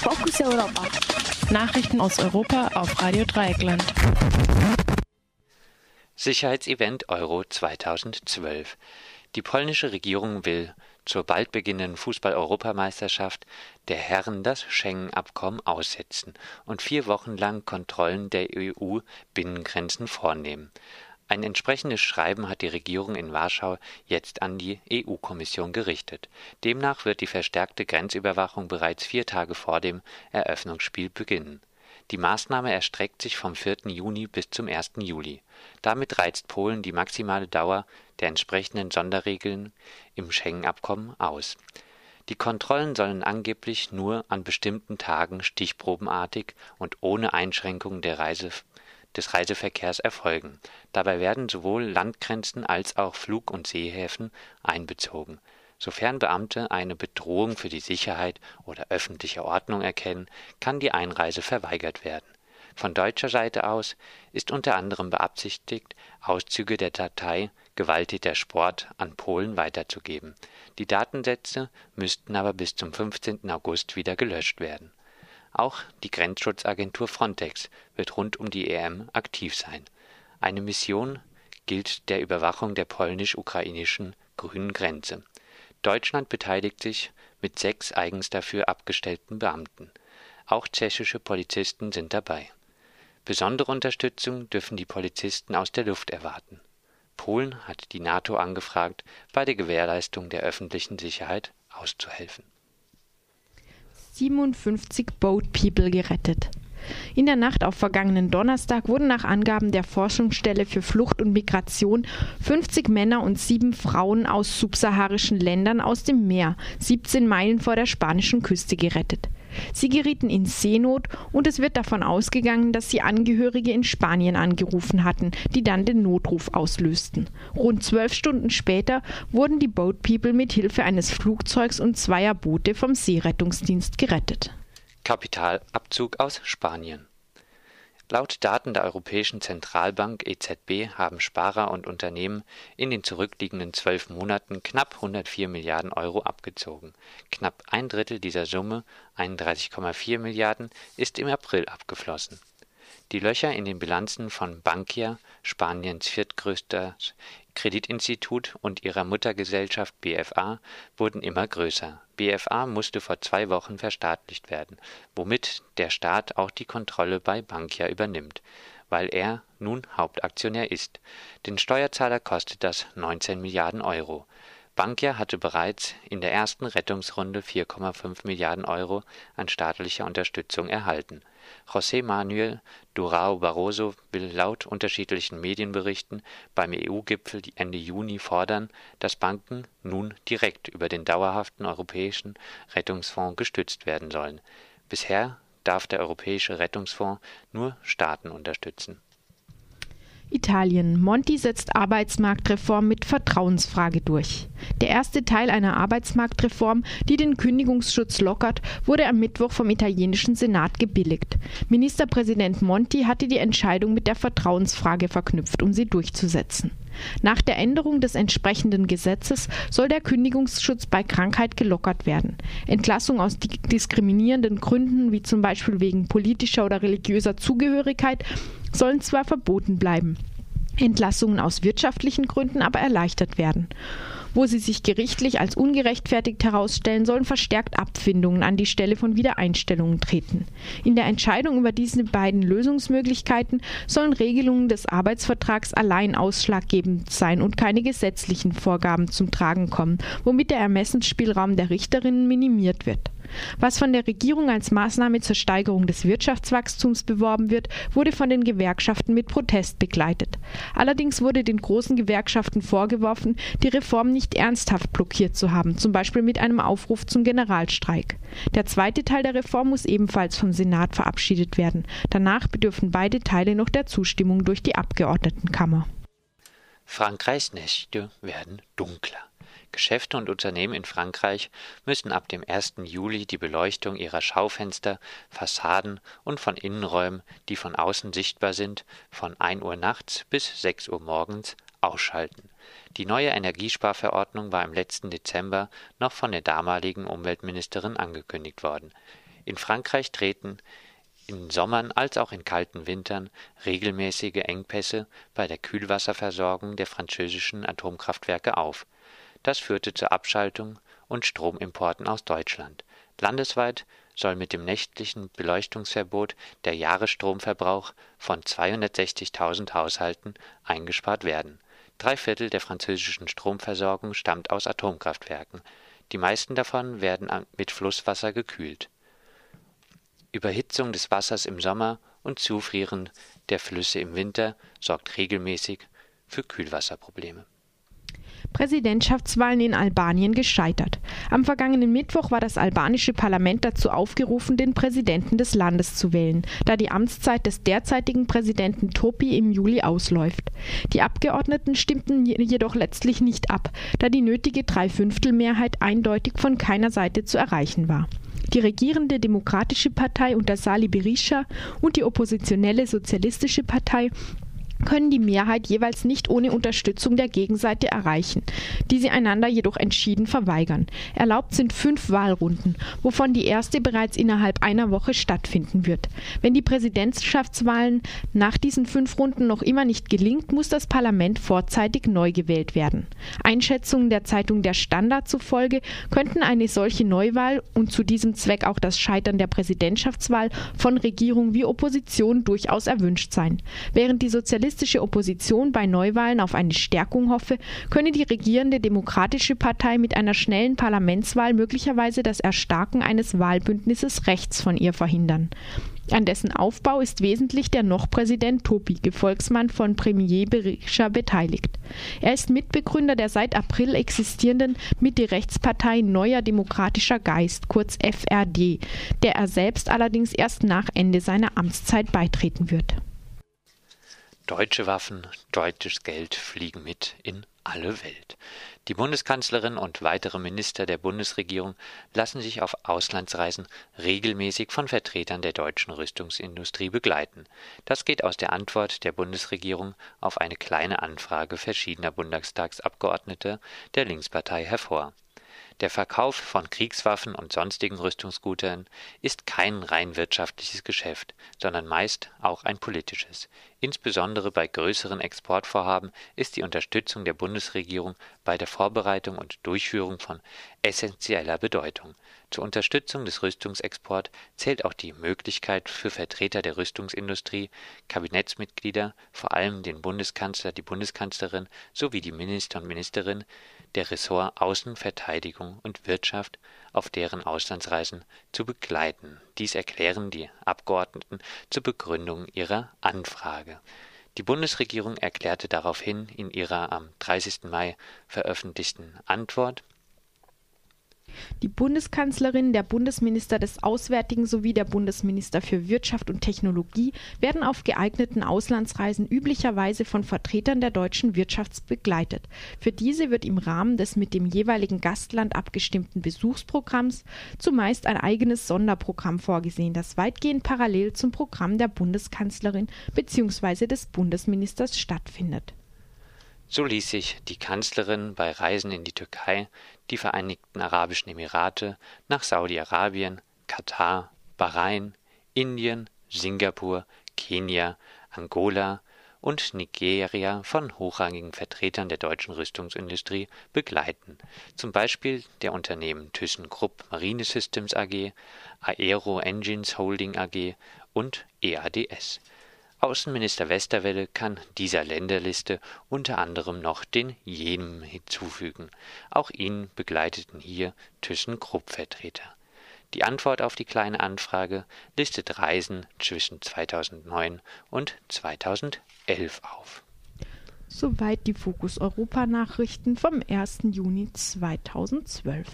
Fokus Europa. Nachrichten aus Europa auf Radio Dreieckland. Sicherheitsevent Euro 2012. Die polnische Regierung will zur bald beginnenden Fußball-Europameisterschaft der Herren das Schengen-Abkommen aussetzen und vier Wochen lang Kontrollen der EU-Binnengrenzen vornehmen. Ein entsprechendes Schreiben hat die Regierung in Warschau jetzt an die EU-Kommission gerichtet. Demnach wird die verstärkte Grenzüberwachung bereits vier Tage vor dem Eröffnungsspiel beginnen. Die Maßnahme erstreckt sich vom 4. Juni bis zum 1. Juli. Damit reizt Polen die maximale Dauer der entsprechenden Sonderregeln im Schengen-Abkommen aus. Die Kontrollen sollen angeblich nur an bestimmten Tagen stichprobenartig und ohne Einschränkung der Reise des Reiseverkehrs erfolgen. Dabei werden sowohl Landgrenzen als auch Flug- und Seehäfen einbezogen. Sofern Beamte eine Bedrohung für die Sicherheit oder öffentliche Ordnung erkennen, kann die Einreise verweigert werden. Von deutscher Seite aus ist unter anderem beabsichtigt, Auszüge der Datei Gewalttäter Sport an Polen weiterzugeben. Die Datensätze müssten aber bis zum 15. August wieder gelöscht werden. Auch die Grenzschutzagentur Frontex wird rund um die EM aktiv sein. Eine Mission gilt der Überwachung der polnisch-ukrainischen grünen Grenze. Deutschland beteiligt sich mit sechs eigens dafür abgestellten Beamten. Auch tschechische Polizisten sind dabei. Besondere Unterstützung dürfen die Polizisten aus der Luft erwarten. Polen hat die NATO angefragt, bei der Gewährleistung der öffentlichen Sicherheit auszuhelfen. 57 Boat People gerettet. In der Nacht auf vergangenen Donnerstag wurden nach Angaben der Forschungsstelle für Flucht und Migration 50 Männer und sieben Frauen aus subsaharischen Ländern aus dem Meer, 17 Meilen vor der spanischen Küste gerettet. Sie gerieten in Seenot und es wird davon ausgegangen, dass sie Angehörige in Spanien angerufen hatten, die dann den Notruf auslösten. Rund zwölf Stunden später wurden die Boat People mit Hilfe eines Flugzeugs und zweier Boote vom Seerettungsdienst gerettet. Kapitalabzug aus Spanien. Laut Daten der Europäischen Zentralbank EZB haben Sparer und Unternehmen in den zurückliegenden zwölf Monaten knapp 104 Milliarden Euro abgezogen. Knapp ein Drittel dieser Summe, 31,4 Milliarden, ist im April abgeflossen. Die Löcher in den Bilanzen von Bankia, Spaniens viertgrößter Kreditinstitut und ihrer Muttergesellschaft BFA wurden immer größer. BFA musste vor zwei Wochen verstaatlicht werden, womit der Staat auch die Kontrolle bei Bankia übernimmt, weil er nun Hauptaktionär ist. Den Steuerzahler kostet das 19 Milliarden Euro. Bankia hatte bereits in der ersten Rettungsrunde 4,5 Milliarden Euro an staatlicher Unterstützung erhalten. José Manuel Durão Barroso will laut unterschiedlichen Medienberichten beim EU-Gipfel Ende Juni fordern, dass Banken nun direkt über den dauerhaften Europäischen Rettungsfonds gestützt werden sollen. Bisher darf der Europäische Rettungsfonds nur Staaten unterstützen Italien. Monti setzt Arbeitsmarktreform mit Vertrauensfrage durch. Der erste Teil einer Arbeitsmarktreform, die den Kündigungsschutz lockert, wurde am Mittwoch vom italienischen Senat gebilligt. Ministerpräsident Monti hatte die Entscheidung mit der Vertrauensfrage verknüpft, um sie durchzusetzen. Nach der Änderung des entsprechenden Gesetzes soll der Kündigungsschutz bei Krankheit gelockert werden. Entlassung aus diskriminierenden Gründen, wie zum Beispiel wegen politischer oder religiöser Zugehörigkeit, sollen zwar verboten bleiben, Entlassungen aus wirtschaftlichen Gründen aber erleichtert werden. Wo sie sich gerichtlich als ungerechtfertigt herausstellen, sollen verstärkt Abfindungen an die Stelle von Wiedereinstellungen treten. In der Entscheidung über diese beiden Lösungsmöglichkeiten sollen Regelungen des Arbeitsvertrags allein ausschlaggebend sein und keine gesetzlichen Vorgaben zum Tragen kommen, womit der Ermessensspielraum der Richterinnen minimiert wird. Was von der Regierung als Maßnahme zur Steigerung des Wirtschaftswachstums beworben wird, wurde von den Gewerkschaften mit Protest begleitet. Allerdings wurde den großen Gewerkschaften vorgeworfen, die Reform nicht ernsthaft blockiert zu haben, zum Beispiel mit einem Aufruf zum Generalstreik. Der zweite Teil der Reform muss ebenfalls vom Senat verabschiedet werden. Danach bedürfen beide Teile noch der Zustimmung durch die Abgeordnetenkammer. Frankreichs Nächte werden dunkler. Geschäfte und Unternehmen in Frankreich müssen ab dem 1. Juli die Beleuchtung ihrer Schaufenster, Fassaden und von Innenräumen, die von außen sichtbar sind, von 1 Uhr nachts bis 6 Uhr morgens ausschalten. Die neue Energiesparverordnung war im letzten Dezember noch von der damaligen Umweltministerin angekündigt worden. In Frankreich treten in Sommern als auch in kalten Wintern regelmäßige Engpässe bei der Kühlwasserversorgung der französischen Atomkraftwerke auf. Das führte zur Abschaltung und Stromimporten aus Deutschland. Landesweit soll mit dem nächtlichen Beleuchtungsverbot der Jahresstromverbrauch von 260.000 Haushalten eingespart werden. Drei Viertel der französischen Stromversorgung stammt aus Atomkraftwerken. Die meisten davon werden mit Flusswasser gekühlt. Überhitzung des Wassers im Sommer und Zufrieren der Flüsse im Winter sorgt regelmäßig für Kühlwasserprobleme. Präsidentschaftswahlen in Albanien gescheitert. Am vergangenen Mittwoch war das albanische Parlament dazu aufgerufen, den Präsidenten des Landes zu wählen, da die Amtszeit des derzeitigen Präsidenten Topi im Juli ausläuft. Die Abgeordneten stimmten jedoch letztlich nicht ab, da die nötige Dreiviertelmehrheit eindeutig von keiner Seite zu erreichen war. Die regierende Demokratische Partei unter Sali Berisha und die oppositionelle Sozialistische Partei können die Mehrheit jeweils nicht ohne Unterstützung der Gegenseite erreichen, die sie einander jedoch entschieden verweigern. Erlaubt sind fünf Wahlrunden, wovon die erste bereits innerhalb einer Woche stattfinden wird. Wenn die Präsidentschaftswahlen nach diesen fünf Runden noch immer nicht gelingt, muss das Parlament vorzeitig neu gewählt werden. Einschätzungen der Zeitung Der Standard zufolge könnten eine solche Neuwahl und zu diesem Zweck auch das Scheitern der Präsidentschaftswahl von Regierung wie Opposition durchaus erwünscht sein. Während die Sozialisten sozialistische Opposition bei Neuwahlen auf eine Stärkung hoffe, könne die regierende Demokratische Partei mit einer schnellen Parlamentswahl möglicherweise das Erstarken eines Wahlbündnisses rechts von ihr verhindern. An dessen Aufbau ist wesentlich der noch Präsident Topi, Gefolgsmann von Premier Berisha, beteiligt. Er ist Mitbegründer der seit April existierenden Mitte-Rechtspartei Neuer Demokratischer Geist, kurz FRD, der er selbst allerdings erst nach Ende seiner Amtszeit beitreten wird. Deutsche Waffen, deutsches Geld fliegen mit in alle Welt. Die Bundeskanzlerin und weitere Minister der Bundesregierung lassen sich auf Auslandsreisen regelmäßig von Vertretern der deutschen Rüstungsindustrie begleiten. Das geht aus der Antwort der Bundesregierung auf eine kleine Anfrage verschiedener Bundestagsabgeordneter der Linkspartei hervor. Der Verkauf von Kriegswaffen und sonstigen Rüstungsgütern ist kein rein wirtschaftliches Geschäft, sondern meist auch ein politisches. Insbesondere bei größeren Exportvorhaben ist die Unterstützung der Bundesregierung bei der Vorbereitung und Durchführung von essentieller Bedeutung. Zur Unterstützung des Rüstungsexports zählt auch die Möglichkeit für Vertreter der Rüstungsindustrie, Kabinettsmitglieder, vor allem den Bundeskanzler, die Bundeskanzlerin sowie die Minister und Ministerinnen der Ressort Außen, Verteidigung und Wirtschaft auf deren Auslandsreisen zu begleiten. Dies erklären die Abgeordneten zur Begründung ihrer Anfrage. Die Bundesregierung erklärte daraufhin in ihrer am 30. Mai veröffentlichten Antwort die Bundeskanzlerin, der Bundesminister des Auswärtigen sowie der Bundesminister für Wirtschaft und Technologie werden auf geeigneten Auslandsreisen üblicherweise von Vertretern der deutschen Wirtschaft begleitet. Für diese wird im Rahmen des mit dem jeweiligen Gastland abgestimmten Besuchsprogramms zumeist ein eigenes Sonderprogramm vorgesehen, das weitgehend parallel zum Programm der Bundeskanzlerin bzw. des Bundesministers stattfindet. So ließ sich die Kanzlerin bei Reisen in die Türkei, die Vereinigten Arabischen Emirate, nach Saudi-Arabien, Katar, Bahrain, Indien, Singapur, Kenia, Angola und Nigeria von hochrangigen Vertretern der deutschen Rüstungsindustrie begleiten, zum Beispiel der Unternehmen ThyssenKrupp Marine Systems AG, Aero Engines Holding AG und EADS Außenminister Westerwelle kann dieser Länderliste unter anderem noch den Jemen hinzufügen. Auch ihn begleiteten hier ThyssenKrupp-Vertreter. Die Antwort auf die Kleine Anfrage listet Reisen zwischen 2009 und 2011 auf. Soweit die Fokus Europa Nachrichten vom 1. Juni 2012.